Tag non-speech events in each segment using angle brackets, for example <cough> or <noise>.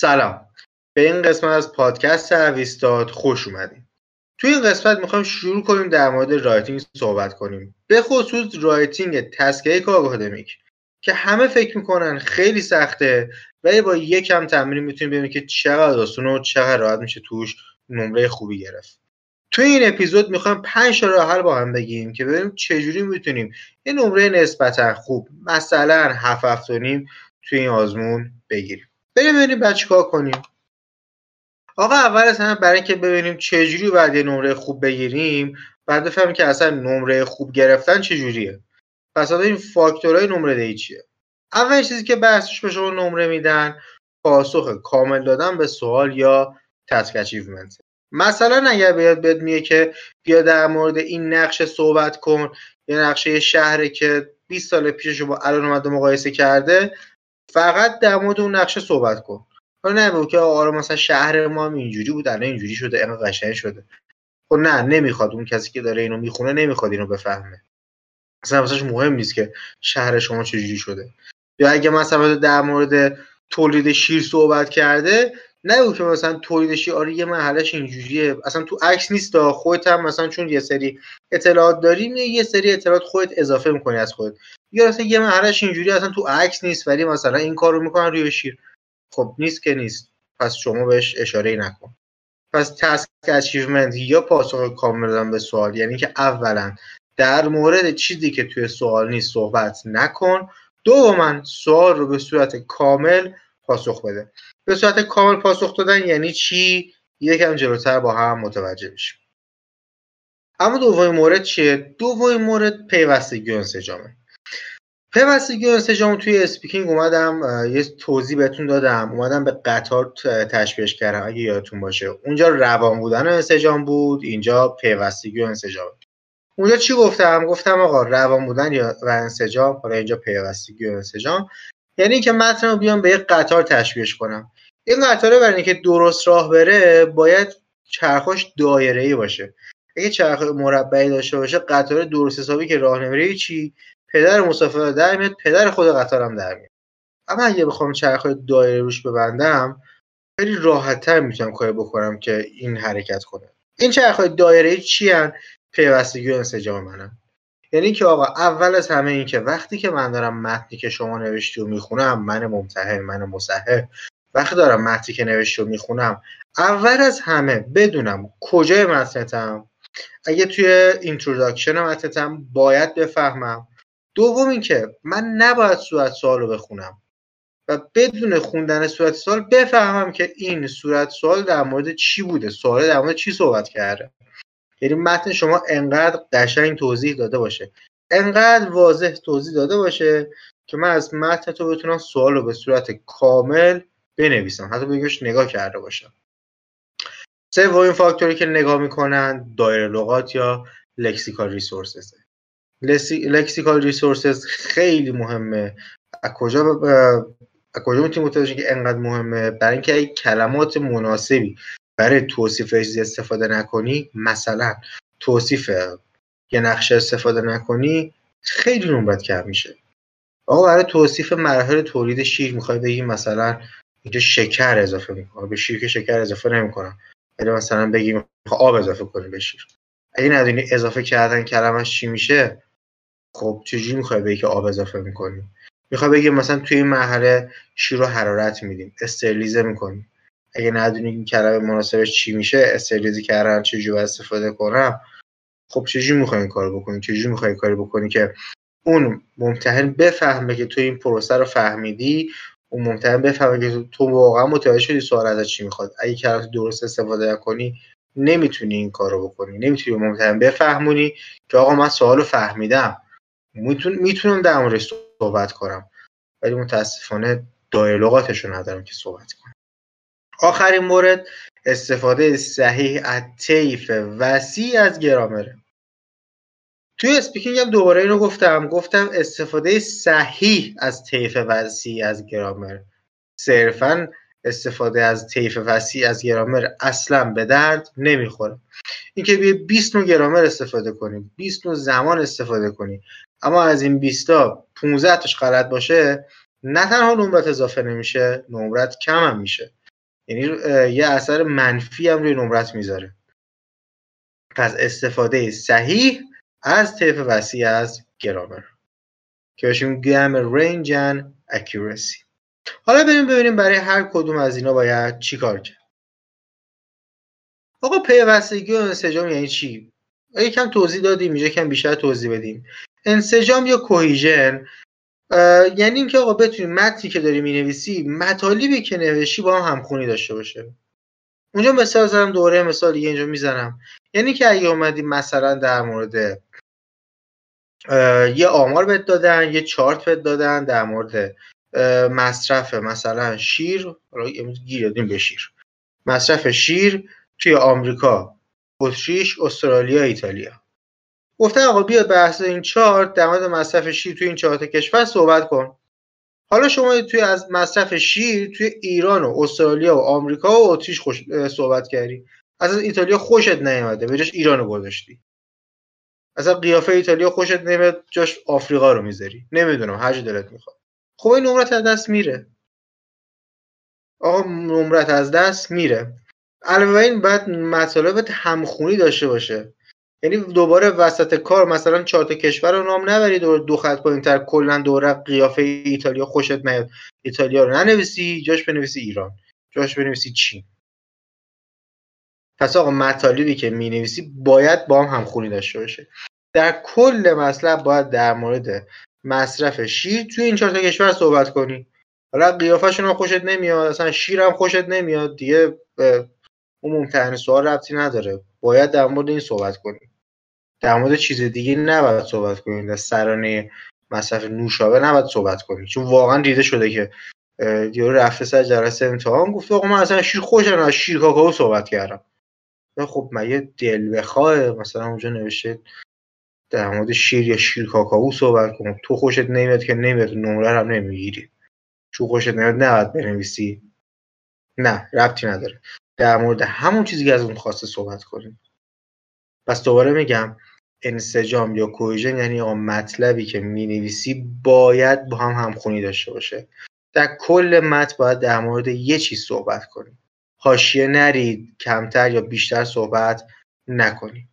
سلام. به این قسمت از پادکست اویستاد خوش اومدیم توی این قسمت می‌خوایم شروع کنیم در مورد writing صحبت کنیم. به خصوص writing task یک آکادمیک که همه فکر می‌کنن خیلی سخته ولی با یک کم تمرین می‌تونیم ببینیم که چقدر آسون و چقدر راحت میشه توش نمره خوبی گرفت. توی این اپیزود می‌خوایم پنج تا راه حل با هم بگیم که ببینیم چجوری می‌تونیم یه نمره نسبتا خوب مثلا هفت توی این آزمون بگیریم. بریم ببینیم باید چیکار کنیم. آقا اول از همه برای اینکه ببینیم چجوری باید یه نمره خوب بگیریم باید بفهمیم که اصلا نمره خوب گرفتن چجوریه. پس این فاکتورهای نمره دهی چیه؟ اول چیزی که بر حسبش به شما نمره میدن پاسخ کامل دادن به سوال یا task achievement مثلا اگر بیاد بهت میگه که بیا در مورد این نقشه صحبت کن یه نقشه شهره که 20 سال پیشش با الان اومده مقایسه کرده فقط در مورد اون نقشه صحبت کن. نه بگو که آره مثلا شهر ما هم اینجوری بود الان اینجوری شده اینقدر قشنگ شده. خب نه نمی‌خواد. اون کسی که داره اینو می‌خونه نمی‌خواد اینو بفهمه. اصلا واسش مهم نیست که شهر شما چجوری شده. یا اگه مثلا در مورد تولید شیر صحبت کرده نه که مثلا تولید آره یه محلش اینجوریه. اصلا تو عکس نیست خودت هم مثلا چون یه سری اطلاعات داریم یه سری اطلاعات خودت اضافه می‌کنی از خودت. یا مثلا یه محلش اینجوری اصلا تو عکس نیست ولی مثلا این کارو می‌کنن روی شیر. خب نیست که نیست. پس شما بهش اشاره نکن. پس task achievement یا پاسخ کامل به سوال یعنی که اولا در مورد چیزی که توی سوال نیست صحبت نکن. دوما سوال رو به صورت کامل پاسخ بده. به صورت کامل پاسخ دادن یعنی چی؟ یکم جلوتر با هم متوجه بشیم. اما دومین مورد چیه؟ دومین مورد پیوستگی و انسجامه. پیوستگی و انسجام توی اسپیکینگ اومدم یه توضیح بهتون دادم. اومدم به قطار تشبیهش کردم اگه یادتون باشه. اونجا روان بودن و انسجام بود اینجا پیوستگی و انسجام. اونجا چی گفتم؟ گفتم آقا روان بودن و انسجام حالا اینجا پیوستگی و انسجام. یعنی اینکه متن رو بیام به یه قطار تشبیهش کنم. این قطاره برای اینکه درست راه بره باید چرخش دایره ای باشه. اگه چرخ مربعی داشته باشه قطار درست حسابی که راه نمیره چی. پدر مسافر در میاد پدر خود قطارم در میاد. اما اگه بخوام چرخ دایره روش ببندم خیلی راحتتر می‌تونم کاری بکنم که این حرکت کنه. این چرخ دایره چی هن؟ پیوستگی و انسجام منم یعنی که آقا اول از همه این که وقتی که من دارم متنی که شما نوشتی و می‌خونم من ممتحن من مصحح. وقتی دارم متنی که نوشتی و می‌خونم اول از همه بدونم کجای متنتم. اگه توی introduction متنتم باید بفهمم. دوم اینکه من نباید صورت سوال رو بخونم. و بدون خوندن صورت سوال بفهمم که این صورت سوال در مورد چی بوده. سوال در مورد چی صحبت کرده. یعنی متن شما انقدر قشنگ توضیح داده باشه. انقدر واضح توضیح داده باشه که من از متن تو بتونم سوال رو به صورت کامل بنویسم. حتی بگیش نگاه کرده باشم. سومین فاکتوری که نگاه می‌کنن دایره لغات یا lexical resources. lexical resources خیلی مهمه. از کجا از کجا می‌تونیم متوجه که انقدر مهمه؟ برای اینکه کلمات مناسبی برای توصیف چیزی استفاده نکنی مثلا توصیف یه نقشه استفاده نکنی خیلی نمرت کم میشه. آقا برای توصیف مراحل تولید شیر می‌خوای بگی مثلا اینجا شکر اضافه می‌کنه به شیر که شکر اضافه نمی‌کنم. ولی مثلا بگیم آب اضافه کنی به شیر. اگه ندونی اضافه کردن کلمش چی میشه خب چجوری می‌خوای بگی که آب اضافه می‌کنی؟ می‌خوای بگی مثلا توی این مرحله شیر رو حرارت میدیم استرلیزه می‌کنیم. اگه ندونی این کلمه مناسبش چی میشه استرلیزی کردن چجوری استفاده کنم خب چجوری می‌خوای این کارو بکنی؟ چجوری می‌خوای کاری بکنی که اون ممتحن بفهمه که تو این پروسه رو فهمیدی اون ممتحن بفهمه که تو واقعا متوجه شدی سوال ازت چی می‌خواد. اگه کلمات درست استفاده کنی نمی‌تونی این کارو بکنی. نمی‌تونی ممتحن بفهمونی که آقا من سوالو فهمیدم. می‌تونم در موردش صحبت کنم. ولی متاسفانه دایلوگاتش رو ندارم که صحبت کنم. آخرین مورد استفاده صحیح از طیف وسیع از گرامره. توی اسپیکینگ هم دوباره اینو گفتم گفتم استفاده صحیح از طیف وسیع از گرامر. صرفا استفاده از طیف وسیع از گرامر اصلا به درد نمی‌خوره. اینکه بیه 20 نوع گرامر استفاده کنیم 20 نوع زمان استفاده کنیم. اما از این 20 تا 15 تاش غلط باشه نه تنها نمرت اضافه نمیشه نمرت کم هم میشه. یعنی یه اثر منفی هم روی نمرت می‌ذاره. پس استفاده صحیح از طیف وسیع از گرامر. که بهشون گرامر رنج and accuracy. حالا بریم ببینیم برای هر کدوم از اینا باید چی کار کرد. آقا پیوستگی و انسجام یعنی چی؟ یکم توضیح دادیم اینجا کم بیشتر توضیح بدیم. انسجام یا کوهیژن یعنی اینکه آقا بتونی متنی که داری می‌نویسی مطالبی که نوشی با هم همخونی داشته باشه. اونجا مثال زدم دوره مثال دیگه اینجا می‌زنم. یعنی که اگه اومدی مثلا در مورد یه آمار بهت دادن یه چارت بهت دادن در مورد مصرف مثلا شیر گیر به شیر. مصرف شیر توی آمریکا اتریش استرالیا ایتالیا. گفتن آقا بیا بحث این چارت در مورد مصرف شیر توی این چارت کشور صحبت کن. حالا شما توی از مصرف شیر توی ایران و استرالیا و آمریکا و اتریش خوش صحبت کردی. از ایتالیا خوشت نیومده به جاش ایرانو گذاشتی. اصلا قیافه ایتالیا خوشت نمیاد جاش آفریقا رو می‌ذاری. نمی‌دونم هر دلت می‌خواد. خب این نمرت از دست میره. آقا نمرت از دست میره. علاوه این باید مطالب همخونی داشته باشه. یعنی دوباره وسط کار مثلا چهار تا کشور رو نام نبری دور دو خط پایین تر کلا دوره قیافه ایتالیا خوشت نیاد. ایتالیا رو ننویسی جاش بنویسی ایران. جاش بنویسی چین. پس آقا مطالبی که می نویسی باید با هم همخونی داشته باشه. در کل مطلب باید در مورد مصرف شیر توی این چهار تا کشور صحبت کنی. حالا قیافشون هم خوشت نمیاد اصلا شیر هم خوشت نمیاد. دیگه اون ممتحن سوال ربطی نداره. باید در مورد این صحبت کنیم در مورد چیز دیگه نباید صحبت کنیم. در سرانه مصرف نوشابه نباید صحبت کنیم. چون واقعا دیده شده که دیو رفته سر جلسه امتحان گفته آقا من اصلا شیر خوشم از شیر کاکائو صحبت کردم. خب من یه دل بخواه؟ مثلا اونجا نوشته در مورد شیر یا شیر کاکائو صحبت کنم تو خوشت نمیاد که نمیاد نمره هم نمی‌گیری. چون خوشت نمیاد نباید بنویسی. نه ربطی نداره. در مورد همون چیزی که از اون خواسته صحبت کنیم. پس دوباره میگم انسجام یا کویژن یعنی آقا مطلبی که می‌نویسی باید با هم همخونی داشته باشه. در کل متن باید در مورد یه چیز صحبت کنیم. حاشیه نرید کمتر یا بیشتر صحبت نکنید.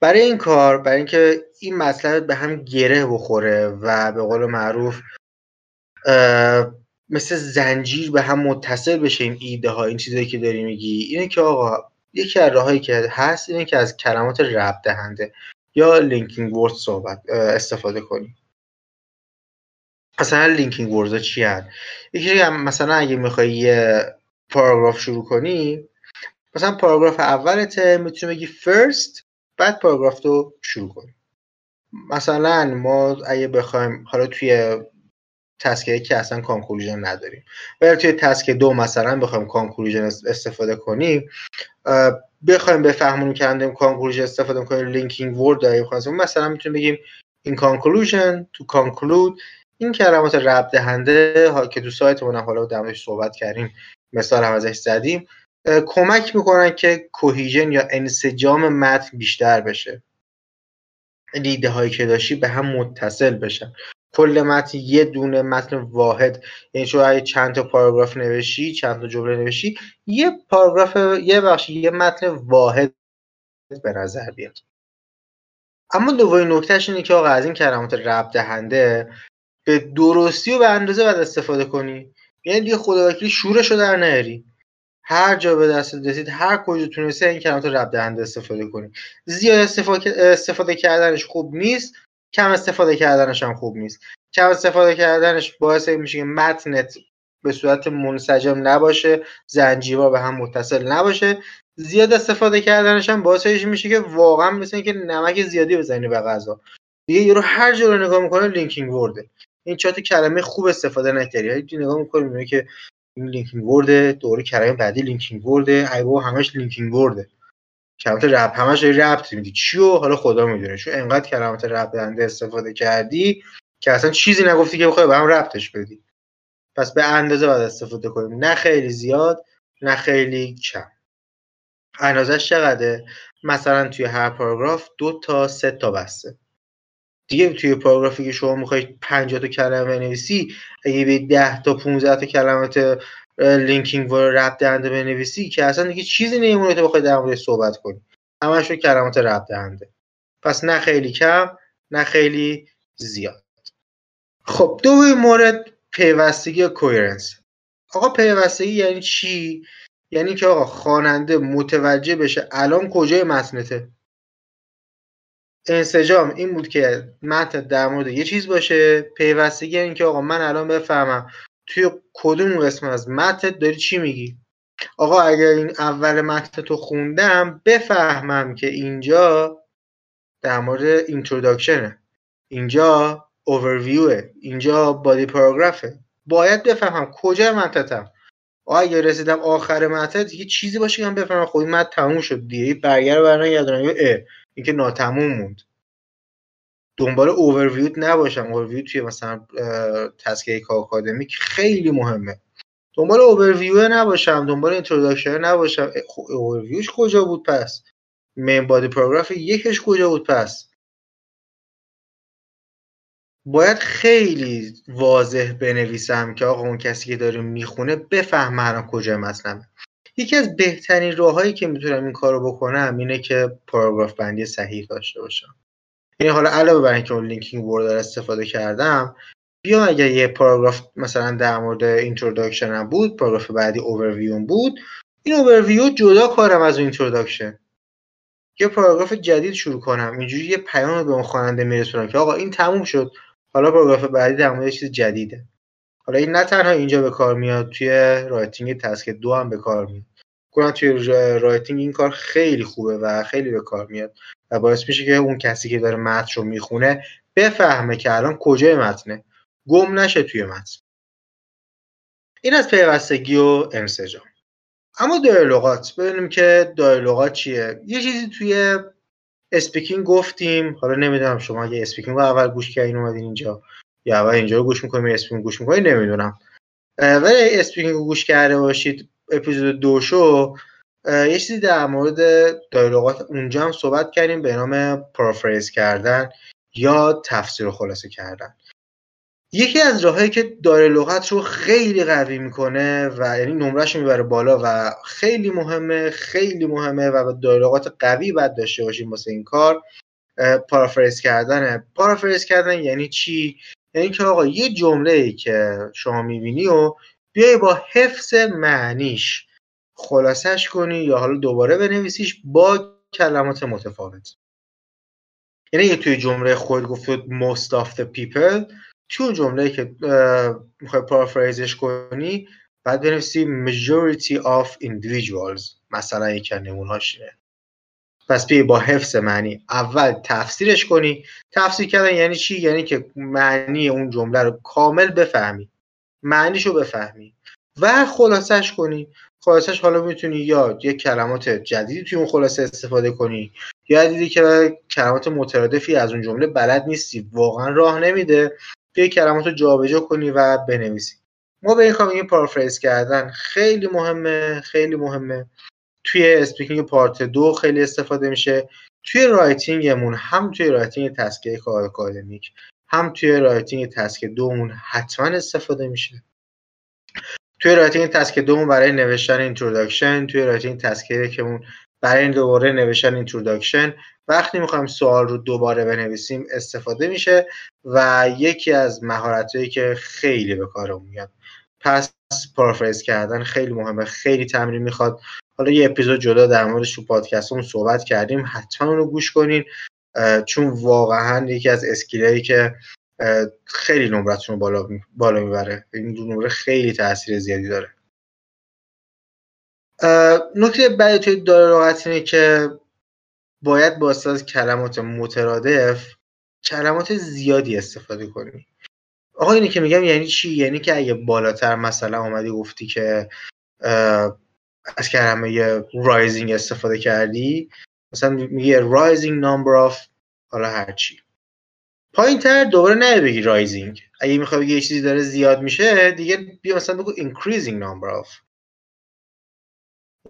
برای این کار برای اینکه این مطلب به هم گره بخوره و به قول معروف مثل زنجیر به هم متصل بشه این ایده ها این چیزایی که داری میگی اینه که آقا یکی از راهایی که هست اینه که از کلمات ربط دهنده یا linking word صحبت استفاده کنی مثلا linking word چی هست یکی مثلا اگه می‌خوای یه پاراگراف شروع کنی مثلا پاراگراف اولت می‌تونی بگی first بعد پاراگراف رو شروع کنی. مثلا ما اگه بخوایم حالا توی task یکه که اصلا conclusion نداریم. ولی توی task دو مثلا بخوایم conclusion استفاده کنیم بخوایم بفهمونیم که اندیم conclusion استفاده کنیم linking word داریم خواستیم مثلا می‌تونیم بگیم in conclusion to conclude این کلمات ربط دهنده که تو سایتمون حالا در صحبت کردیم مثال هم ازش زدیم کمک می‌کنن که cohesion یا انسجام متن بیشتر بشه. دیده هایی که داشتی به هم متصل بشن. کل متن یه دونه متن واحد. یعنی شما چند تا پاراگراف نوشی چند تا جمله نوشی یه پاراگراف یه بخش یه متن واحد به نظر بیاد. اما دومین نکتهش اینه که آقا از این کلمات رب دهنده به درستی و به اندازه باید استفاده کنی. یعنی دیگه خداوکیلی شورش رو در نیاری. هر جا به دست رسید هر کجا تونستی این کلمات رب دهنده استفاده کنی. زیاد استفاده کردنش خوب نیست. کم استفاده کردنش هم خوب نیست. کم استفاده کردنش باعث میشه که متنت به صورت منسجم نباشه زنجیرها به هم متصل نباشه. زیاد استفاده کردنش هم باعث میشه که واقعا مثل اینکه نمک زیادی بزنی به غذا. دیگه یارو هر جا رو نگاه می‌کنه linking word ه. این چات کلمه خوب استفاده نکردی. هی نگاه می‌کنی که این linking word ه دوره کلمه بعدی linking word ه ای بابا همش linking word ه. کلمات رپ همش ربط میدی. چیو؟ حالا خدا می‌دونه. چون انقدر کلمات رپ دهنده استفاده کردی که اصلا چیزی نگفتی که بخوای به هم ربطش بدی. پس به اندازه باید استفاده کنیم. نه خیلی زیاد نه خیلی کم. اندازش چقدره؟ مثلا توی هر پاراگراف دو تا سه تا بسته. دیگه توی پاراگرافی که شما می‌خوای 50 تا کلمه بنویسی اگه به 10 تا 15 تا کلمات linking و ربط دهنده بنویسی که اصلا دیگه چیزی نمیمونه که بخوای در موردش صحبت کنی. همش رو کلمات ربط دهنده. پس نه خیلی کم نه خیلی زیاد. خب دومین مورد پیوستگی coherence آقا پیوستگی یعنی چی؟ یعنی که آقا خواننده متوجه بشه الان کجای متنته. انسجام این بود که متن در مورد یه چیز باشه. پیوستگی یعنی که آقا من الان بفهمم توی کدوم قسم از متن داری چی میگی؟ آقا اگر این اول متن تو خوندم بفهمم که اینجا در مورد اینتروداکشنه اینجا اوورویوه اینجا بادی پاراگرافه باید بفهمم کجا متنتم اگه رسیدم آخر متن دیگه چیزی باشه که من بفهمم. خب متن تموم شد دیگه. برگر برنگردونم اه اینکه ناتموم موند. دنبال overview نباشم. overview توی مثلا task یه academic خیلی مهمه. دنبال overview نباشم. دنبال introduction نباشم. overview ش کجا بود پس؟ main body paragraph یکش کجا بود پس؟ باید خیلی واضح بنویسم که آقا اون کسی که داره می‌خونه بفهمه الان کجا متنمه یکی از بهترین راههایی که می‌تونم این کارو بکنم اینه که پاراگراف بندی صحیح داشته باشم. یعنی حالا علاوه بر اینکه اون linking word استفاده کردم بیام اگر یه پاراگراف مثلا در مورد introduction هم بود پاراگراف بعدی overview بود این overview جدا کنم از introduction. یه پاراگراف جدید شروع کنم اینجوری یه پیام به اون خواننده میرسونم که آقا این تموم شد حالا پاراگراف بعدی در مورد چیز جدیده. حالا این نه تنها اینجا به کار میاد توی writing task دو هم به کار میاد. کنم توی writing این کار خیلی خوبه و خیلی به کار میاد و باعث میشه که اون کسی که داره متن رو می‌خونه بفهمه که الان کجای متنه. گم نشه توی متن. این از پیوستگی و انسجام اما دیالوگات ببینیم که دیالوگات چیه. یه چیزی توی speaking گفتیم. حالا نمی‌دونم شما اگه speaking رو اول گوش کردین اومدین اینجا. یا اول اینجا رو گوش می‌کنیم speaking گوش می‌کنین نمی‌دونم. ولی اسپیکینگ رو گوش کرده باشید. اپیزود دو شو یه چیزی در مورد دیالوگات اونجا هم صحبت کردیم به نام پرافریز کردن یا تفسیر و خلاصه کردن. یکی از راههایی که داره لغت رو خیلی قوی می‌کنه و یعنی نمرش می‌بره بالا و خیلی مهمه خیلی مهمه و دایلوگات قوی باید داشته باشیم واسه این کار پارافریز کردنه پارافریز کردن یعنی چی؟ یعنی که آقا یه جمله ای که شما می‌بینی و بیای با حفظ معنیش خلاصش کنی یا حالا دوباره بنویسیش با کلمات متفاوت. یعنی یه توی جمله خود گفته most of the people توی اون جمله که می‌خوای پارافریزش کنی بعد بنویسی majority of individuals. مثلا یک نمونهاش پس بیای با حفظ معنی اول تفسیرش کنی. تفسیر کردن یعنی چی؟ یعنی که معنی اون جمله رو کامل بفهمی. معنیشو بفهمی. و خلاصش کنی. خلاصش حالا می‌تونی یا یه کلمات جدیدی توی اون خلاصه استفاده کنی یا دیدی که کلمات مترادفی از اون جمله بلد نیستی واقعا راه نمیده یه کلمات رو جابجا کنی و بنویسی. ما به این کار میگیم پارافریز کردن. خیلی مهمه خیلی مهمه. توی اسپیکینگ پارت دو خیلی استفاده میشه. توی writing مون هم توی writing task یک academic هم توی writing task دومون حتما استفاده میشه. توی writing task دومون برای نوشتن introduction توی writing task یکمون برای دوباره نوشتن introduction وقتی می‌خوایم سوال رو دوباره بنویسیم استفاده میشه و یکی از مهارتهایی که خیلی به کارمون میاد. پس paraphrase کردن خیلی مهمه خیلی تمرین می‌خواد. حالا یه اپیزود جدا در موردش تو پادکستمون صحبت کردیم حتما اونو گوش کنین. چون واقعا یکی از اسکیلایی که خیلی نمرتون رو بالا, بالا می‌بره. این نمره خیلی تاثیر زیادی داره. نکته بعدی توی داره اینه که باید با از کلمات مترادف کلمات زیادی استفاده کنی. آقا اینه که میگم یعنی چی؟ یعنی که اگه بالاتر مثلا اومدی گفتی که از کلمه rising استفاده کردی مثلا میگه rising number of حالا هرچی پایین تر دوباره نه بگی rising اگه می‌خوای یه چیزی داره زیاد میشه دیگه بیا مثلا بگو increasing number of.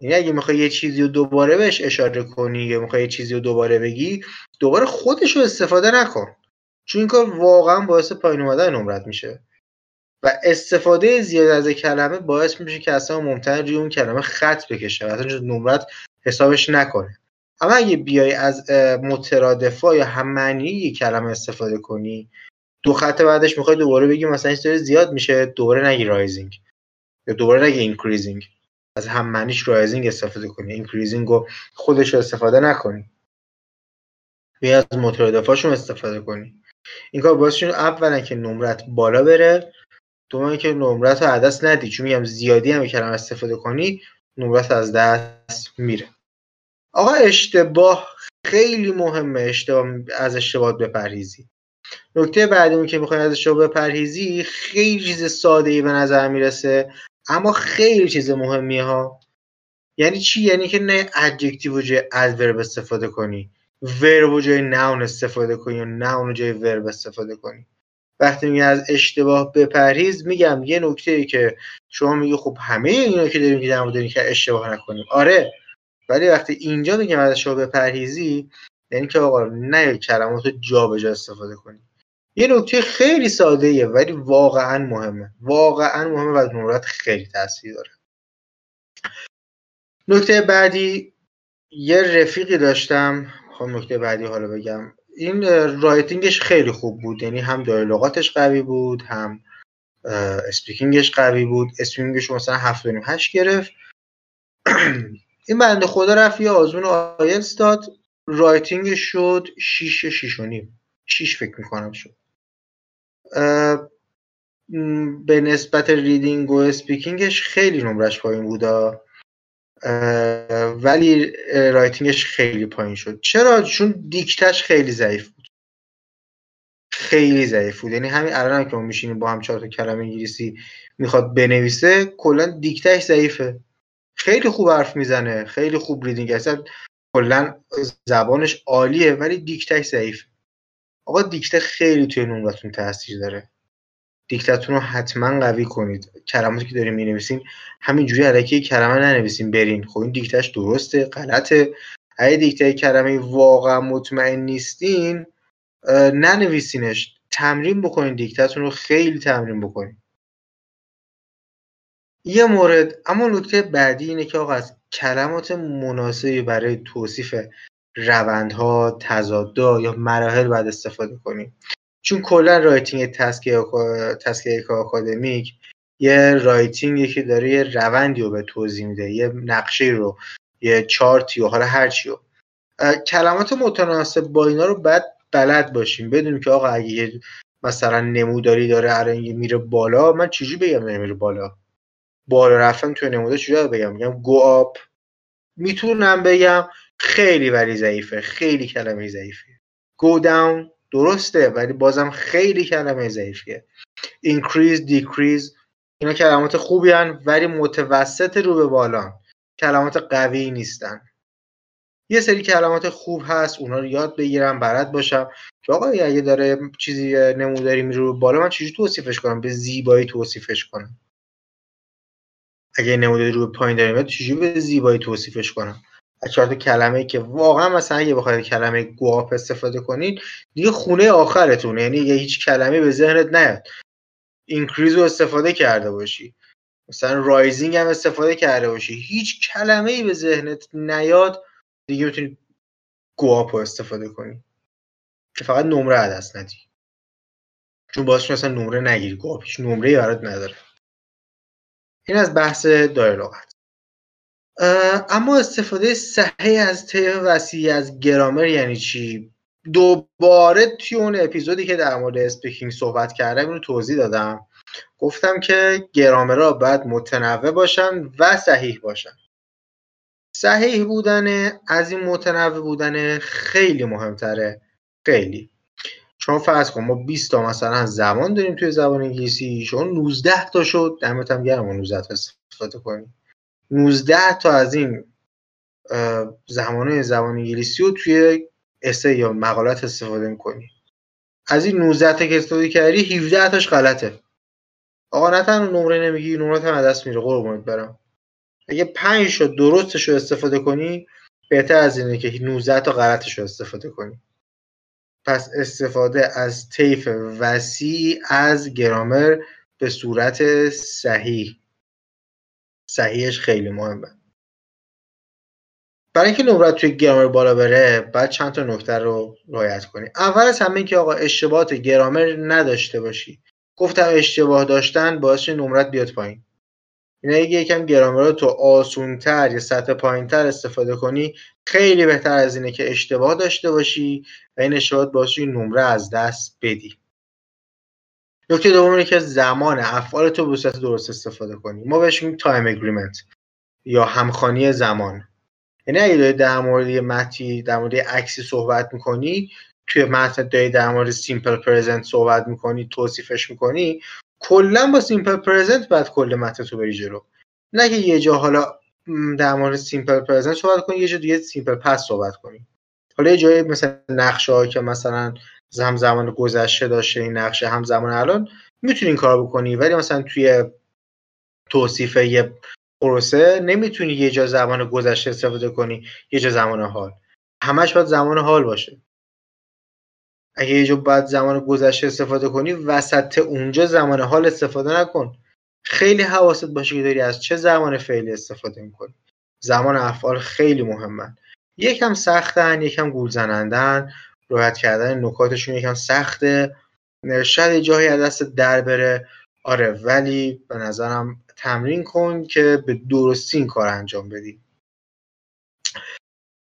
یعنی اگه می‌خوای یه چیزی رو دوباره بهش اشاره کنی یا می‌خوای یه چیزی رو دوباره بگی دوباره خودش رو استفاده نکن. چون این کار واقعا باعث پایین اومدن نمرت میشه. و استفاده زیاد از کلمه باعث میشه که اصلا ممتحن روی اون کلمه خط بکشه و اصلا نمرت حسابش نکنه. اما اگه بیای از مترادفا یا هم معنی کلمه استفاده کنی دو خط بعدش می‌خوای دوباره بگی مثلا این زیاد میشه دوباره نگی rising یا دوباره نگی increasing از هم معنیش rising استفاده کنی increasing رو خودش استفاده نکنی. یا از مترادفاشون استفاده کنی. این کار باعث اولا که نمرت بالا بره دوم که نمرت رو عدس ندی. چون میگم زیادی هم کلمه استفاده کنی نمرت از دست میره. آقا اشتباه خیلی مهمه اشتباه از اشتباه بپرهیزی. نکته بعدی که می‌خوای از اشتباه بپرهیزی خیلی چیز ساده ای به نظر می‌رسه اما خیلی چیز مهمیه ها. یعنی چی؟ یعنی که نه ادجکتیو جای ادورب استفاده کنی ورب جای ناون استفاده کنی یا ناون جای ورب استفاده کنی. وقتی میگه از اشتباه بپرهیز میگم یه نکته ای که شما میگی خب همه اینا که داریم که در که اشتباه نکنیم. آره ولی وقتی اینجا میگم از اشتباه بپرهیزی یعنی که آقا نه کلمات رو جابجا استفاده کنی. یه نکته خیلی ساده ایه ولی واقعا مهمه. واقعا مهمه و از نمرات خیلی تاثیر داره. نکته بعدی یه رفیقی داشتم. خب نکته بعدی حالا بگم. این writing ش خیلی خوب بود. یعنی هم دیالوگاتش قوی بود هم speaking ش قوی بود. speaking ش مثلا هفت و هشت گرفت. <clears throat> این بنده خدا رفت یه آزمون آیلتس داد. writing ش شد شیش شیش و نیم. شیش فکر می‌کنم شد. به نسبت reading و speaking ش خیلی نمرش پایین بودا. ولی writing ش خیلی پایین شد. چرا؟ چون دیکتش خیلی ضعیف بود. خیلی ضعیف بود. یعنی همین الان هم که ما میشینیم با هم چهار تا کلمه انگلیسی می‌خواد بنویسه کلا دیکتش ضعیفه. خیلی خوب حرف می‌زنه خیلی خوب reading اصلا کلا زبانش عالیه ولی دیکتش ضعیفه. آقا دیکته خیلی توی نمراتون تاثیر داره. دیکتاتون رو حتما قوی کنید. کلماتی که داریم می‌نویسین همینجوری علکی کلمه ننویسین برین. خب این دیکتهش درسته غلطه. اگه دیکته کلمه واقعا مطمئن نیستین ننویسینش. تمرین بکنین دیکتاتون رو خیلی تمرین بکنین. یه مورد اما نکته بعدی اینه که آقا از کلمات مناسبی برای توصیف روندها تضادها یا مراحل باید استفاده کنیم. چون کلا writing task یه academic یه writing ی که داره یه روندی رو به توضیح میده یه نقشه رو یه چارتی و حالا هرچی رو. کلمات متناسب با اینا رو بعد بلد باشیم. بدونیم که آقا اگه مثلا نموداری داره الان میره بالا من چجوری بگم میره بالا؟ بالا رفتن توی نمودار چجوری بگم. میگم go up می‌تونم بگم خیلی ولی ضعیفه. خیلی کلمه ضعیفه go down درسته ولی بازم خیلی کلمه ضعیفیه. increase decrease. اینا کلمات خوبی هن ولی متوسط رو به بالان کلمات قوی نیستن. یه سری کلمات خوب هست اونا رو یاد بگیرم بلد باشم. که آقا اگه داره چیزی نموداری میره رو بالا من چجوری توصیفش کنم؟ به زیبایی توصیفش کنم. اگه نموداری رو پایین داریم چجوری به زیبایی توصیفش کنم؟ چهار کلمه که واقعا مثلا اگه بخواید کلمه go up استفاده کنید دیگه خونه آخرتونه یعنی یه هیچ کلمه به ذهنت نیاد. increase رو استفاده کرده باشی. مثلا rising هم استفاده کرده باشی. هیچ کلمه ای به ذهنت نیاد دیگه می‌تونی go up رو استفاده کنی. که فقط نمره دست ندی. چون باعث مثلا نمره نگیری گواپ هیچ نمره برات نداره. این از بحث دایلوگت اما استفاده صحیح از طیف وسیعی از گرامر یعنی چی؟ دوباره توی اون اپیزودی که در مورد اسپیکینگ صحبت کردم اینو توضیح دادم. گفتم که گرامرها باید متنوع باشن و صحیح باشن. صحیح بودن از این متنوع بودن خیلی مهمتره. خیلی. چون فرض کن ما 20 تا مثلا زبان داریم توی زبان انگلیسی شما 19 تا شد دمت هم گرم 19 تا استفاده کنیم. 19 تا از این زمانه زبان انگلیسی رو توی اسه یا مقالات استفاده می‌کنی از این 19 تا که استفاده کردی 17 تاش غلطه. آقا نه تنها نمره نمیگی نمرات هم دست میره قربونت برم. اگه 5 تا درستش رو استفاده کنی بهتر از اینه که 19 تا غلطش رو استفاده کنی. پس استفاده از طیف وسیع از گرامر به صورت صحیح. صحیحش خیلی مهمه. برای اینکه نمرت توی گرامر بالا بره بعد چند تا نکته رو رعایت کنی. اول از همه که آقا اشتباهات گرامر نداشته باشی. گفتم اشتباه داشتن باعث نمرت بیاد پایین. اینا اگه یکم گرامر رو تو آسونتر یا سطح پایینتر استفاده کنی خیلی بهتر از اینه که اشتباه داشته باشی و این اشتباهات باعث نمره از دست بدی. نکته دوم اینه که زمان افعال تو به صورت درست استفاده کنی. ما بهش میگیم time agreement یا همخوانی زمان. یعنی اگه داری در مورد متنی در مورد عکسی صحبت می‌کنی توی متن داری در مورد simple present صحبت می‌کنی توصیفش می‌کنی کلا با simple present بعد کل متن تو بری جلو. نه که یه جا حالا در مورد simple present صحبت کنی یه جا دیگه simple past صحبت کنی. حالا یه جایی مثل نقشه که مثلا هم زمان گذشته داشته این نقشه هم زمان الان می‌تونی این کار بکنی. ولی مثلا توی توصیف یه پروسه نمی‌تونی یه جا زمان گذشته استفاده کنی یه جا زمان حال. همش باید زمان حال باشه. اگه یه جا باید زمان گذشته استفاده کنی وسط اونجا زمان حال استفاده نکن. خیلی حواست باشه که داری از چه زمان فعلی استفاده می‌کنی. زمان افعال خیلی مهمن. یکم سختن یکم گول زنندن رویت کردن نکاتشون یکم سخته. شاید جایی از دست در بره. آره ولی به نظرم تمرین کن که به درستی این کار انجام بدی.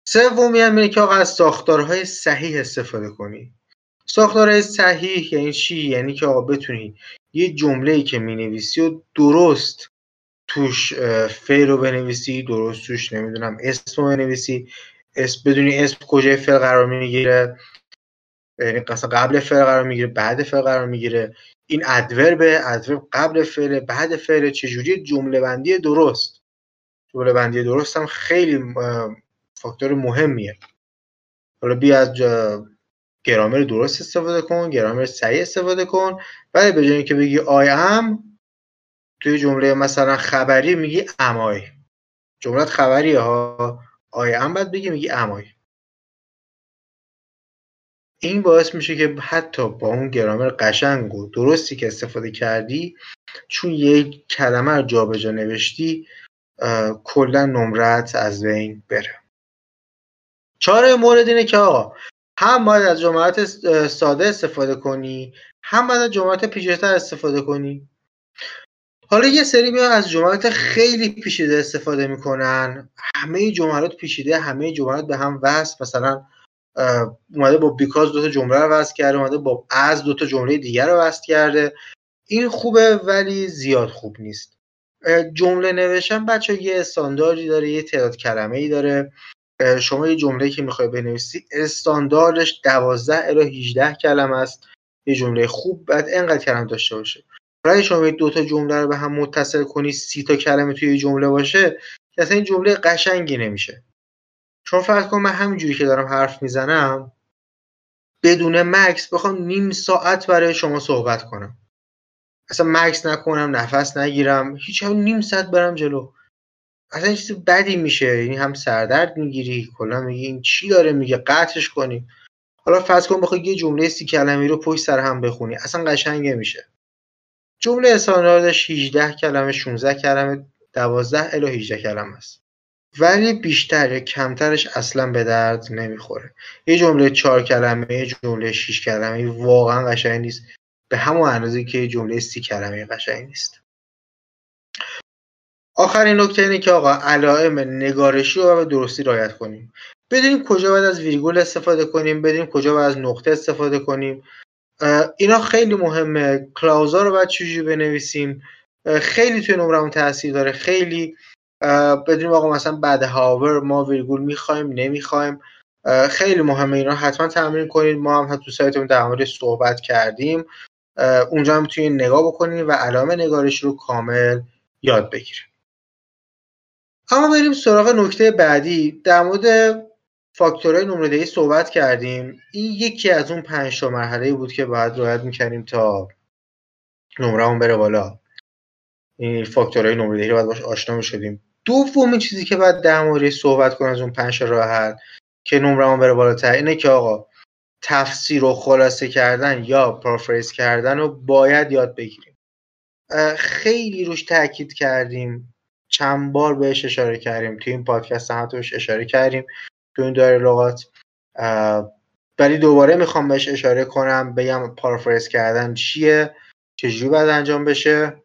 سومی هم که از ساختارهای صحیح استفاده کنی. ساختارهای صحیح یعنی چی؟ یعنی که آقا بتونی یه جمله ای که نویسی و درست توش فعل رو بنویسی درست توش نمی‌دونم اسم رو بنویسی. اسم بدونی اسم کجای فعل قرار می‌گیره. یعنی قبل فعل قرار می‌گیره بعد فعل قرار می‌گیره. این ادورب ادورب قبل فعل بعد فعل چجوری جمله بندی درست؟ جمله بندی درست هم خیلی فاکتور مهمیه. حالا بیا از گرامر درست استفاده کن گرامر صحیح استفاده کن. ولی به که بگی آی ام توی جمله مثلا خبری میگی امای جملت خبریه ها. آی ام بعد بگی میگی امای این باعث میشه که حتی با اون گرامر قشنگ و درستی که استفاده کردی چون یک کلمه رو جابجا نوشتی کلا نمرت از بین بره. چهار مورد اینه که آقا هم باید از جملات ساده استفاده کنی هم باید از جملات پیچیده‌تر استفاده کنی. حالا یه سری میان از جملات خیلی پیچیده استفاده می‌کنن. همه جملات پیچیده همه جملات به هم وصل. مثلا اومده با بیکاز دو تا جمله رو وصل کرده اومده با از دو تا جمله دیگر رو وصل کرده. این خوبه ولی زیاد خوب نیست. جمله نوشتن بچه یه استانداردی داره یه تعداد کلمه ای داره. شما یه جمله که می‌خوای بنویسی استانداردش 12 الی 18 کلمه است. یه جمله خوب بعد انقدر کلمه داشته باشه. برای شما دو تا جمله رو به هم متصل کنی سی تا کلمه توی یه جمله باشه که اصلا این جمله قشنگی نمیشه. چون فرض کن من همینجوری که دارم حرف می‌زنم بدون مکس بخوام نیم ساعت برای شما صحبت کنم. اصلا مکس نکنم نفس نگیرم هیچ هم نیم ساعت برم جلو. اصلا چیز بدی میشه. یعنی هم سردرد می‌گیری کلا میگی این چی داره میگه؟ قطعش کنی. حالا فرض کن بخوای یه جمله سی کلمه رو پشت سر هم بخونی. اصلا قشنگه میشه جمله استانداردش 18 کلمه 16 کلمه 12 الی 18 کلمه است. ولی بیشتر کمترش اصلا به درد نمی‌خوره. یه جمله چهار کلمه یه جمله 6 کلمه واقعا قشنگ نیست. به همون اندازه که جمله سی کلمه قشنگ نیست. آخرین نکته اینه که آقا علائم نگارشی رو به درستی رعایت کنیم. بدونیم کجا باید از ویرگول استفاده کنیم بدونیم کجا باید از نقطه استفاده کنیم. اینا خیلی مهمه. کلاوزا رو باید چجوری بنویسیم؟ خیلی توی نمرمون تاثیر داره. خیلی بدونیم آقا مثلا بعد هاور ما ویرگول می‌خوایم نمی‌خوایم. خیلی مهمه اینا. حتما تمرین کنید. ما هم تو سایتمون در مورد صحبت کردیم. اونجا هم می‌تونید نگاه بکنید و علامه نگارش رو کامل یاد بگیرید اما بریم سراغ نکته بعدی. در مورد فاکتورهای نمره صحبت کردیم. این یکی از اون پنج تا مرحله بود که باید رعایت می‌کردیم تا نمرهمون بره بالا. این فاکتورهای نمره رو باید باش آشنا می‌شدیم. دومین چیزی که باید در مورد صحبت کنم از اون پنج حل که نمرهمون بره بالاتر اینه که آقا تفسیر و خلاصه کردن یا پرافریز کردن رو باید یاد بگیریم. خیلی روش تاکید کردیم. چند بار بهش اشاره کردیم. توی این پادکست هم بهش اشاره کردیم. تو این داره لغات ولی دوباره می‌خوام بهش اشاره کنم بگم paraphrase کردن چیه چجوری باید انجام بشه.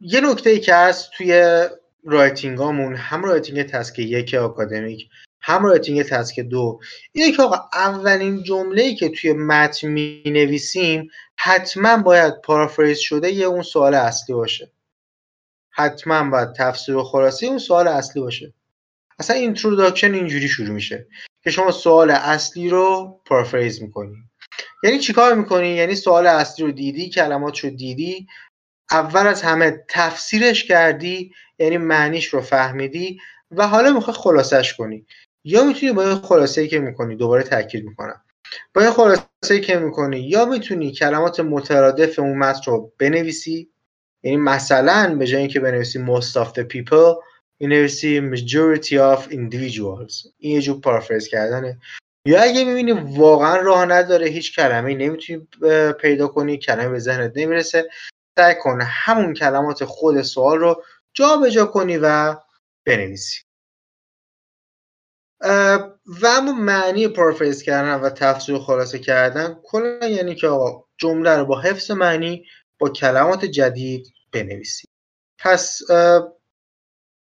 یه نکته ای که هست توی writing امون هم writing task یک آکادمیک هم writing task دو. اینه که آقا اولین جمله ای که توی متن می نویسیم حتما باید paraphrase شده یه اون سوال اصلی باشه. حتما باید تفسیر و خلاصه اون سوال اصلی باشه. اصلا introduction اینجوری شروع میشه که شما سوال اصلی رو paraphrase می‌کنی. یعنی چیکار می‌کنی؟ یعنی سوال اصلی رو دیدی کلمات رو دیدی اول از همه تفسیرش کردی یعنی معنیش رو فهمیدی و حالا می‌خوای خلاصش کنی. یا می‌تونی با خلاصه که می‌کنی دوباره تاکید می‌کنم. با خلاصه که می‌کنی یا می‌تونی کلمات مترادف اون متن رو بنویسی یعنی مثلا به جای اینکه بنویسی most of the people بنویسی majority of individuals. این یه جور پارافریز کردنه. یا اگه می‌بینی واقعا راه نداره هیچ کلمه نمی‌تونی پیدا کنی کلمه به ذهنت نمی‌رسه سعی کن همون کلمات خود سوال رو جابجا جا کنی و بنویسی. و اما معنی پارافریز کردن و تفسیر و خلاصه کردن کلا یعنی که آقا جمله رو با حفظ معنی با کلمات جدید بنویسی. پس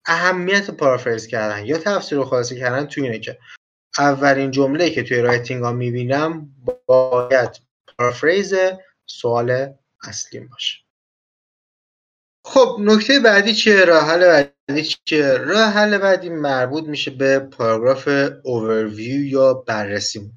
اهمیت paraphrase کردن یا تفسیر و خلاصه کردن توی اینه که اولین جمله که توی writing ها می‌بینم باید paraphrase سوال اصلی باشه. خب نکته بعدی چیه؟ راه حل بعدی چیه؟ راه حل بعدی مربوط میشه به پاراگراف اوورویو یا بررسی.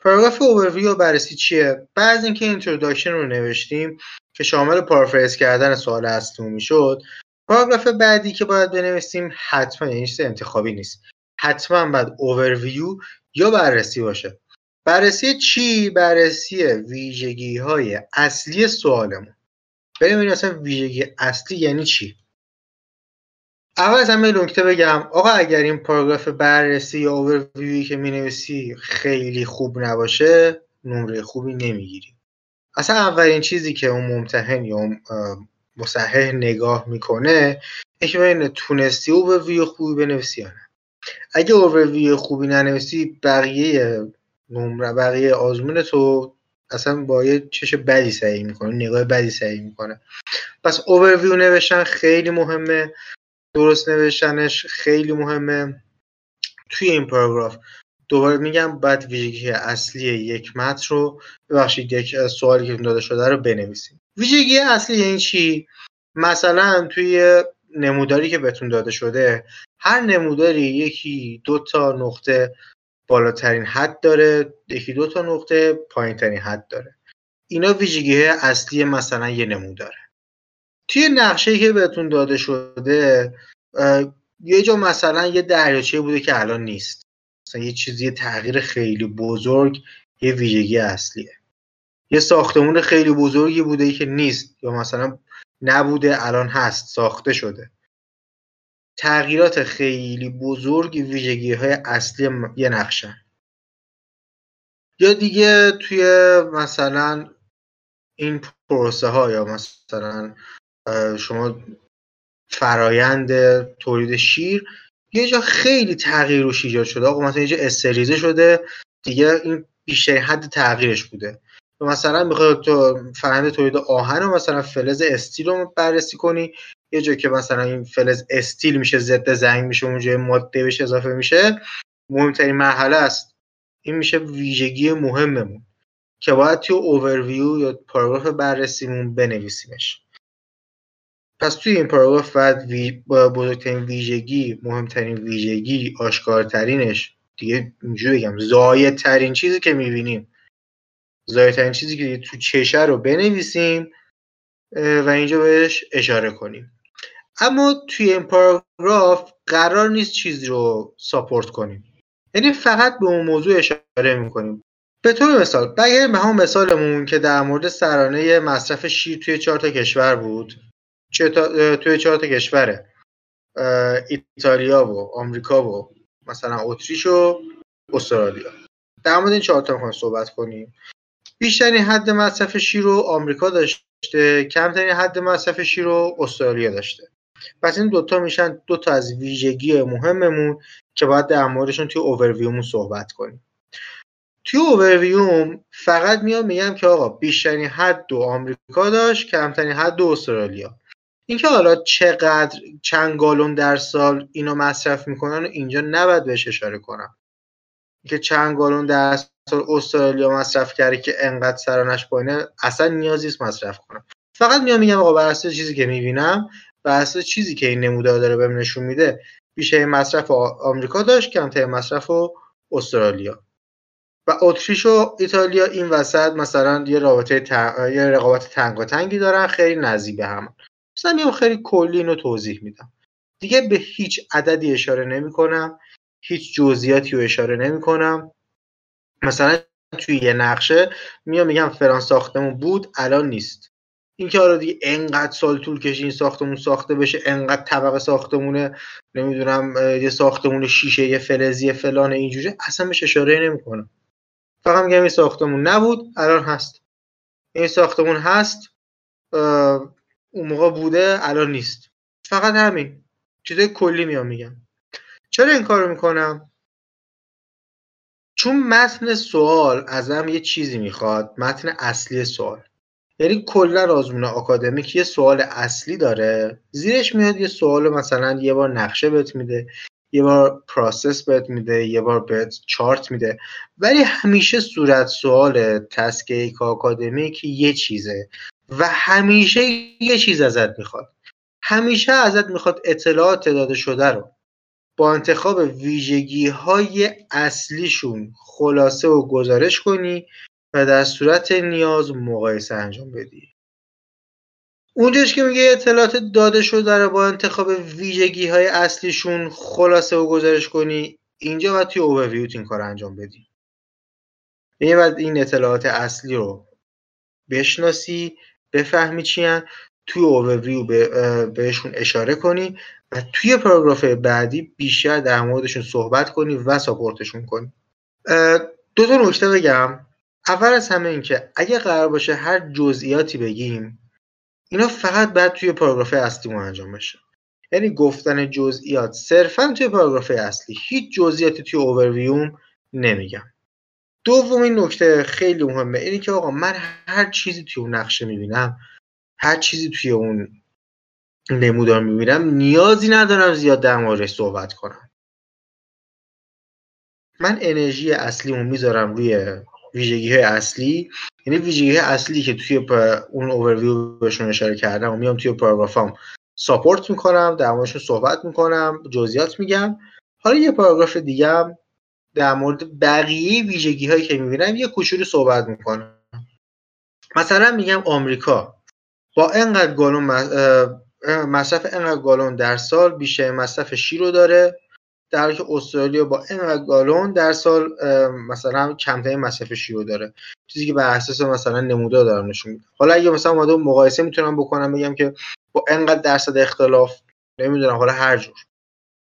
پاراگراف اوورویو یا بررسی چیه؟ بعد اینکه introduction رو نوشتیم که شامل paraphrase کردن سوال اصلی می‌شد پاراگراف بعدی که باید بنویسیم حتما یعنی چیز انتخابی نیست. حتما باید اوورویو یا بررسی باشه. بررسی چی؟ بررسی ویژگی های اصلی سوالمون. بریم ببینیم اصلا ویژگی اصلی یعنی چی. اول از همه نکته بگم. آقا اگر این پاراگراف بررسی یا اوورویوی که می‌نویسی خیلی خوب نباشه نمره خوبی نمی‌گیری. اصلا اولین چیزی که اون ممتحن یا مصحح نگاه می‌کنه اینکه ببینه تونستی اوورویو خوبی بنویسی یا نه. اگه اوورویو خوبی ننویسی بقیه نمره بقیه آزمون تو اصلا با یه چش بدی سعی می‌کنه نگاه بدی سعی می‌کنه. پس اوورویو نوشتن خیلی مهمه. درست نوشتنش خیلی مهمه. توی این پاراگراف دوباره میگم باید ویژگی اصلی یک متن رو ببخشید یک سوالی که داده شده رو بنویسیم. ویژگی اصلی یعنی چی؟ مثلا توی نموداری که بهتون داده شده هر نموداری یکی دو تا نقطه بالاترین حد داره یکی دو تا نقطه پایین ترین حد داره. اینا ویژگی اصلی مثلا یه نموداره. توی نقشه که بهتون داده شده یه جا مثلا یه دریاچه بوده که الان نیست. مثلا یه چیزی تغییر خیلی بزرگ یه ویژگی اصلیه. یه ساختمون خیلی بزرگی بوده که نیست یا مثلا نبوده الان هست ساخته شده. تغییرات خیلی بزرگ ویژگی های اصلی یه نقشه. یا دیگه توی مثلا این پروسه ها یا مثلا شما فرایند تولید شیر یه جا خیلی تغییر روش ایجاد شده. آقا مثلا یه جا استریزه شده دیگه این بیشتر حد تغییرش بوده. مثلا می‌خوای تو فرآیند تولید آهن رو مثلا فلز استیل رو بررسی کنی یه جا که مثلا این فلز استیل میشه ضد زنگ میشه اونجا ماده بهش اضافه میشه. مهمترین مرحله است. این میشه ویژگی مهممون که باید توی اوورویو یا پاراگراف بررسیمون بنویسیمش. پس توی این پاراگراف باید وی... بزرگترین ویژگی مهمترین ویژگی آشکارترینش دیگه اینجوری بگم زایدترین چیزی که می‌بینیم زایدترین چیزی که تو چشه رو بنویسیم و اینجا بهش اشاره کنیم. اما توی این پاراگراف قرار نیست چیزی رو ساپورت کنیم. یعنی فقط به اون موضوع اشاره می‌کنیم. به طور مثال بگیریم به همون مثالمون که در مورد سرانه مصرف شیر توی چهار تا کشور بود. توی چهار تا کشوره. ایتالیا و آمریکا و مثلا اتریش و استرالیا. در مورد این چهار تا صحبت کنیم. بیشترین حد مصرف شیر رو آمریکا داشته کمترین حد مصرف شیر رو استرالیا داشته. پس این دوتا میشن دوتا از ویژگی مهممون که باید در موردشون توی اوورویومون صحبت کنیم. توی اوورویوم فقط میام میگم که آقا بیشترین حد دو آمریکا داشت کمترین حد دو استرالیا. اینکه حالا چقدر چند گالون در سال اینو مصرف می‌کنن و اینجا نباید بهش اشاره کنم. که چند گالون در سال استرالیا مصرف کرده که انقدر سرانش پایینه اصلا نیازی است مصرف کنم. فقط میام میگم آقا بر اساس چیزی که می‌بینم بر اساس چیزی که این نمودار داره بهم نشون میده بیشتر مصرف آمریکا داشت کمتر مصرف و استرالیا. و اتریش و ایتالیا این وسط مثلا یه رابطه یه رقابت تنگی دارن خیلی نزدیک به هم مثلا میام خیلی کلی اینو توضیح میدم. دیگه به هیچ عددی اشاره نمی کنم هیچ جزئیاتی رو اشاره نمی کنم مثلا توی یه نقشه میام میگم فلان ساختمون بود الان نیست. اینکه حالا دیگه انقدر سال طول کشید این ساختمون ساخته بشه انقدر طبقه ساختمونه نمی‌دونم یه ساختمون شیشه یه فلزی فلان اینجوری اصلا بهش اشاره نمی‌کنم. فقط میگم این ساختمون نبود الان هست. این ساختمون هست اون موقع بوده الان نیست. فقط همین. چیزای کلی میام میگم چرا این کارو می‌کنم؟ چون متن سوال ازم یه چیزی می‌خواد متن اصلی سوال. یعنی کلا آزمون آکادمیک یه سوال اصلی داره. زیرش میاد یه سوال مثلا یه بار نقشه بهت میده یه بار process بهت میده یه بار بهت چارت میده. ولی همیشه صورت سوال task یک آکادمیک یه چیزه. و همیشه یه چیز ازت می‌خواد. همیشه ازت می‌خواد اطلاعات داده شده رو. با انتخاب ویژگی های اصلیشون خلاصه و گزارش کنی و در صورت نیاز مقایسه انجام بدی. اونجاش که میگه اطلاعات داده شده رو با انتخاب ویژگی های اصلیشون خلاصه و گزارش کنی اینجا باید توی اوورویوت این کار انجام بدی. یعنی باید این اطلاعات اصلی رو بشناسی بفهمی چی توی اوورویو بهشون اشاره کنی و توی پاراگراف بعدی بیشتر در موردشون صحبت کنی و ساپورتشون کنی. دو تا نکته بگم. اول از همه این که اگه قرار باشه هر جزئیاتی بگیم اینا فقط بعد توی پاراگراف اصلی انجام بشه. یعنی گفتن جزئیات صرفا توی پاراگراف اصلی هیچ جزئیاتی توی اوورویوم نمیگم. دومین نکته خیلی مهمه اینه که آقا من هر چیزی توی اون نقشه می‌بینم هر چیزی توی اون نمودار می‌بینم نیازی ندارم زیاد در موردش صحبت کنم. من انرژی اصلیمو می‌ذارم روی ویژگی های اصلی یعنی ویژگی های اصلی که توی اون اوورویو بهشون اشاره کردم و میام توی پاراگرافام ساپورت می‌کنم در موردشون صحبت می‌کنم جزئیات میگم. حالا یه پاراگراف دیگه در مورد بقیه ویژگی هایی که می‌بینم یه کوچولو صحبت می‌کنم. مثلا میگم آمریکا. با انقدر گالون مصرف انقدر گالون در سال بیشتر مصرف شیر رو داره در که استرالیا با اینقدر گالون در سال مثلا کمترین مصرف شیر داره. چیزی که بر اساس مثلا نمودار دارم نشون میده. حالا اگه مثلا اومده مقایسه می‌تونم بکنم بگم که با انقدر درصد اختلاف نمی‌دونم حالا هر جور.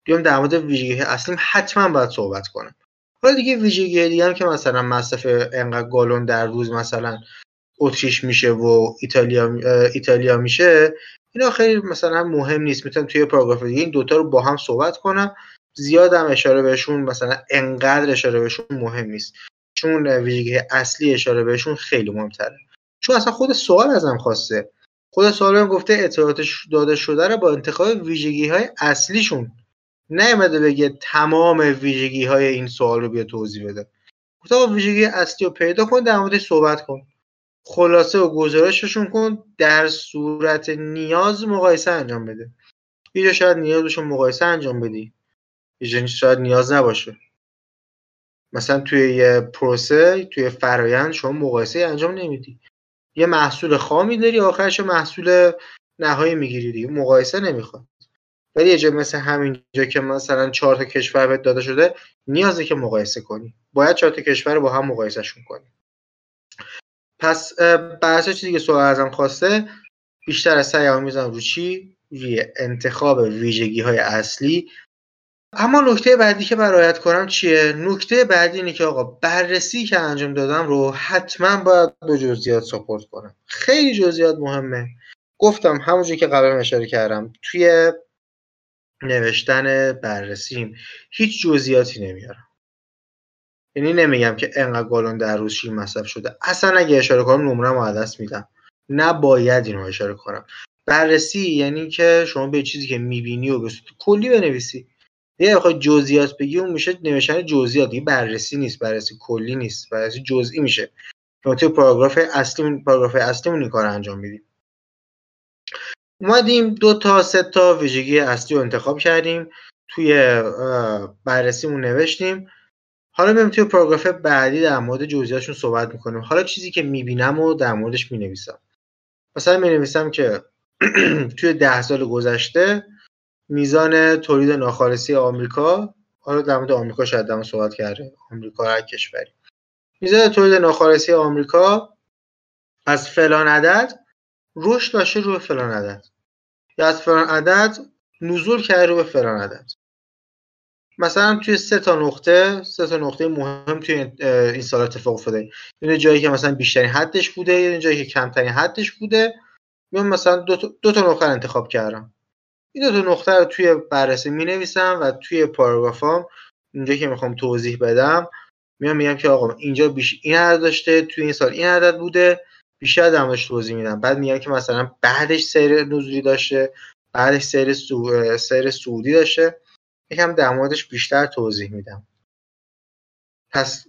بیام در مورد ویژگی اصلیم حتما باید صحبت کنم. حالا دیگه ویژگی دیگه هم که مثلا مصرف انقدر گالون در روز مثلا اتریش میشه و ایتالیا ایتالیا میشه اینا خیلی مثلا مهم نیست. می‌تونم توی پاراگراف دیگه این دوتا رو با هم صحبت کنم. زیادم اشاره بهشون مثلا انقدر اشاره بهشون مهم نیست. چون ویژگی اصلی اشاره بهشون خیلی مهمتره. چون اصلا خود سوال ازم خواسته. خود سوال هم گفته اطلاعات داده شده رو با انتخاب ویژگی های اصلیشون نیومده بگه تمام ویژگی های این سوال رو بیا توضیح بده. گفته ویژگی اصلی رو پیدا کن در موردش صحبت کن. خلاصه و گزارششون کن در صورت نیاز مقایسه انجام بده. اینجا شاید نیاز مقایسه انجام بدی. یه شاید نیاز نباشه. مثلا توی یه پروسه توی فرایند شما مقایسه انجام نمیدی. یه محصول خامی داری آخرش محصول نهایی می‌گیری دیگه. مقایسه نمی‌خواد ولی یه جا مثل همینجا که مثلا چهار تا کشور بهت داده شده نیازه که مقایسه کنی. باید چهار تا کشور با هم مقایسهشون کنی. پس بر چیزی که سوال ازم خواسته بیشتر از سعی می‌زنم رو چی؟ روی انتخاب ویژگی های اصلی. اما نکته بعدی که برایت کنم چیه؟ نکته بعدی اینه که آقا بررسی که انجام دادم رو حتما باید به جزئیات ساپورت کنم. خیلی جزئیات مهمه. گفتم همونجوری که قبلا اشاره کردم توی نوشتن بررسیم هیچ جزئیاتی نمیارم. یعنی نمیگم که انقدر گالون در روز شیر مصرف شده. اصلا اگه اشاره کنم نمره رو میدم. نباید اینو اشاره کنم. بررسی یعنی که شما به چیزی که می‌بینی و به کلی بنویسی. یه بخوای جزئیات بگی اون میشه نوشتن جزئیات. این بررسی نیست. بررسی کلی نیست. بررسی جزئی میشه. ما پاراگراف اصلی پاراگراف اصلی این کار انجام میدیم. اومدیم دو تا سه تا ویژگی اصلی رو انتخاب کردیم. توی بررسیمون نوشتیم. حالا میریم توی پاراگراف بعدی در مورد جزئیاتشون صحبت می‌کنیم. حالا چیزی که می‌بینم و در موردش می‌نویسم. مثلا می‌نویسم که <clears throat> توی ده سال گذشته میزان تولید ناخالصی آمریکا حالا در مورد آمریکا شاید در صحبت کرده آمریکا هر کشوری. میزان تولید ناخالصی آمریکا از فلان عدد رشد داشته رو به فلان عدد. یا از فلان عدد نزول کرده رو به فلان عدد. مثلا توی سه تا نقطه سه تا نقطه مهم توی این سال اتفاق افتاده. این جایی که مثلا بیشترین حدش بوده یه جایی که کمترین حدش بوده من مثلا دو تا, دو تا نقطه انتخاب کردم. این دو تا نقطه رو توی بررسی می نویسم و توی پاراگرافام اینجا که می‌خوام توضیح بدم میام میگم که آقا اینجا بیش این عدد داشته توی این سال این عدد بوده. بیشتر درمش توضیح میدم. بعد میگم که مثلا بعدش سیر نزولی داشته بعدش سیر سو... سیر سعودی داشته. یکم در موردش بیشتر توضیح میدم. پس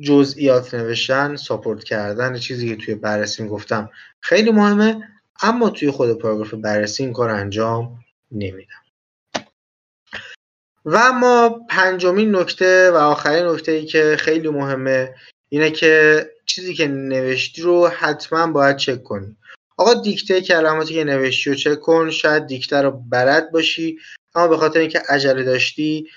جزئیات نوشتن ساپورت کردن چیزی که توی بررسی گفتم خیلی مهمه اما توی خود پاراگراف بررسی این کار انجام نمیدم. و ما پنجمین نکته و آخرین نکته ای که خیلی مهمه اینه که چیزی که نوشتی رو حتما باید چک کنی. آقا دیکته کلماتی که نوشتی رو چک کن شاید دیکته رو بلد باشی اما به خاطر اینکه عجله داشتی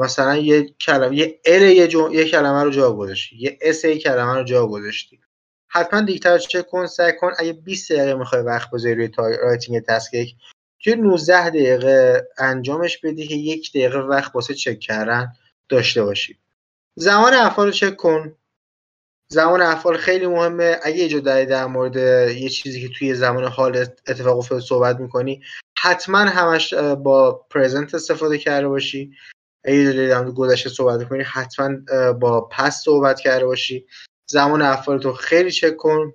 مثلا یه کلمه یه L یه, یه کلمه رو جا گذاشتی یه S یه کلمه رو جا گذاشتی. حتما دیکته رو چک کن سعی کن اگه 20 دقیقه می‌خوای وقت بذاری روی writing task توی 19 دقیقه انجامش بدی که یک دقیقه وقت واسه چک کردن داشته باشی. زمان افعال رو چک کن. زمان افعال خیلی مهمه. اگه یه داری در مورد یه چیزی که توی زمان حال اتفاق افتاده صحبت می‌کنی حتما همش با پرزنت استفاده کرده باشی. اگه داری در مورد گذشته صحبت می‌کنی حتما با پس صحبت کرده باشی. زمان افعال تو خیلی چک کن.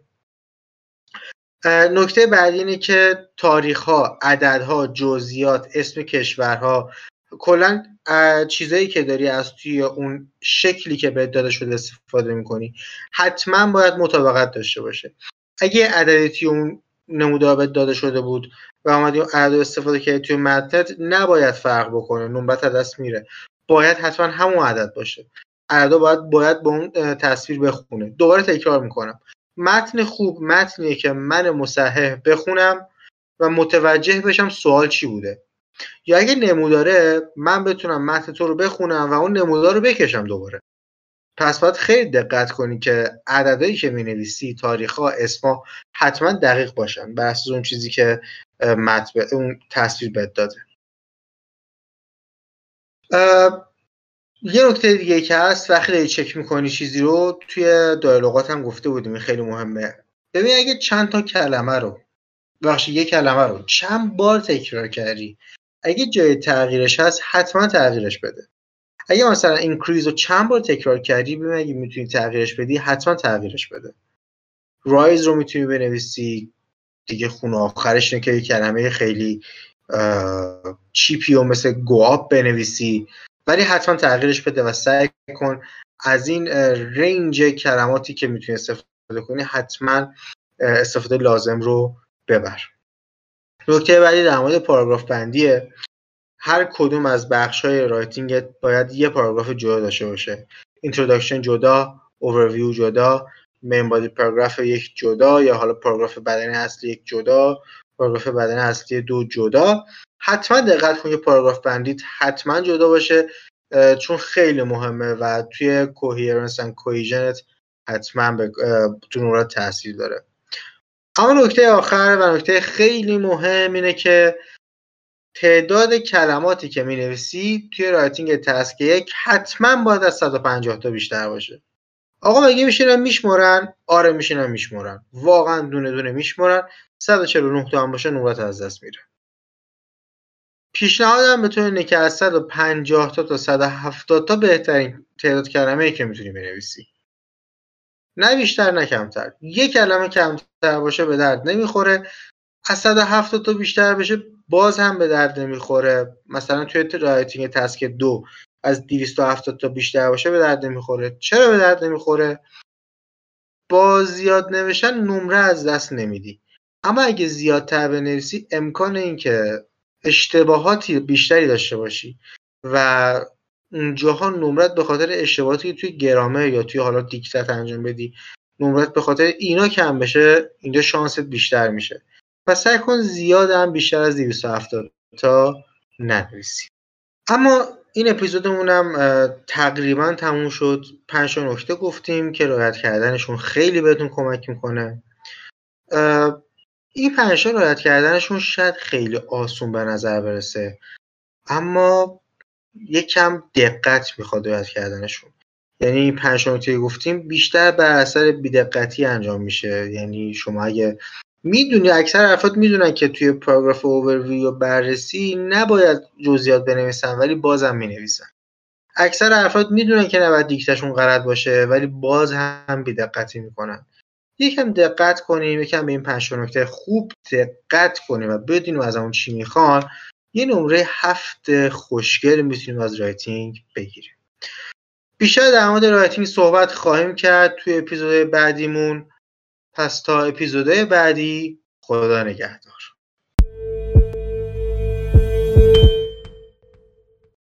نکته بعدی اینه که تاریخ ها عدد ها جزئیات اسم کشورها کلا چیزایی که داری از توی اون شکلی که بهت داده شده استفاده می‌کنی حتما باید مطابقت داشته باشه. اگه عددی توی اون نمودار بهت داده شده بود و آمدی اون عدد استفاده کردی توی متنت نباید فرق بکنه نمرت دست میره. باید حتما همون عدد باشه. عددا باید باید به اون تصویر بخونه. دوباره تکرار می‌کنم. متن خوب متنیه که من مصحح بخونم و متوجه بشم سوال چی بوده. یا اگه نموداره من بتونم متن تو رو بخونم و اون نمودار رو بکشم دوباره. پس باید خیلی دقت کنی که عددهایی که می نویسی تاریخ ها اسما حتما دقیق باشن بر اساس اون چیزی که مطبع اون تصویر بهت داده. یه نکته دیگه که هست وقتی داری چک می‌کنی چیزی رو توی دیالوگات هم گفته بودیم خیلی مهمه. ببین اگه چند تا کلمه رو بخش یه کلمه رو چند بار تکرار کردی؟ اگه جای تغییرش هست حتما تغییرش بده. اگه مثلا این کریز رو چند بار تکرار کردی ببین اگه می‌تونی تغییرش بدی حتما تغییرش بده. رایز رو می‌تونی بنویسی. دیگه خون آخرش که یه کلمه خیلی چیپی و مثل گواب بنویسی. ولی حتما تغییرش بده و سعی کن از این رنج کلماتی که می‌تونی استفاده کنی حتما استفاده لازم رو ببر. نکته بعدی در مورد پاراگراف بندیه. هر کدوم از بخش های writing باید یه پاراگراف جدا داشته باشه. introduction جدا اوورویو جدا main body پاراگراف یک جدا یا حالا پاراگراف بدنی اصلی یک جدا پاراگراف بدنی اصلی دو جدا. حتما دقت کن که پاراگراف بندیت حتما جدا باشه چون خیلی مهمه و توی coherence و cohesion ت حتما به تو تاثیر داره. اما نکته آخر و نکته خیلی مهم اینه که تعداد کلماتی که می نویسی توی writing task یک حتما باید از 150 تا بیشتر باشه. آقا مگه میشینن میشمرن؟ آره میشینن میشمرن. واقعا دونه دونه میشمرن. 149 تا هم باشه نمرت از دست میره. پیشنهادم به تو اینه که از 150 تا تا 170 تا بهترین تعداد کلمه ای که می‌تونی بنویسی. نه بیشتر نه کمتر. یک کلمه کمتر باشه به درد نمی‌خوره. از 170 تا بیشتر بشه باز هم به درد نمی‌خوره. مثلا توی writing task دو از 270 تا بیشتر باشه به درد نمی‌خوره. چرا به درد نمی‌خوره؟ با زیاد نوشتن نمره از دست نمیدی. اما اگه زیادتر بنویسی امکان اینکه اشتباهاتی بیشتری داشته باشی و اونجاها نمرت به خاطر اشتباهاتی که توی گرامر یا توی حالا دیکتت انجام بدی نمرت به خاطر اینا کم بشه اینجا شانست بیشتر میشه. پس سعی کن زیاد هم بیشتر از 270 تا ننویسی. اما این اپیزودمون هم تقریبا تموم شد. پنج نکته گفتیم که رعایت کردنشون خیلی بهتون کمک می‌کنه. این پنج رعایت کردنشون شاید خیلی آسون به نظر برسه. اما یک کم دقت می‌خواد رعایت کردنشون. یعنی این پنج نکته گفتیم بیشتر بر اثر بیدقتی انجام میشه. یعنی شما اگه می‌دونی اکثر افراد می‌دونن که توی پاراگراف اوورویو بررسی نباید جزئیات بنویسن ولی بازم می‌نویسن. اکثر افراد می‌دونن که نباید دیکتشون غلط باشه ولی باز هم بیدقتی می‌کنن. یکم دقت کنیم یکم به این پنج نکته خوب دقت کنیم و بدونیم از اون چی می‌خوان. یه نمره هفت خوشگل می‌تونیم از writing بگیریم. بیشتر در مورد رایتینگ صحبت خواهیم کرد توی اپیزود بعدیمون. پس تا اپیزودهای بعدی خدا نگهدار.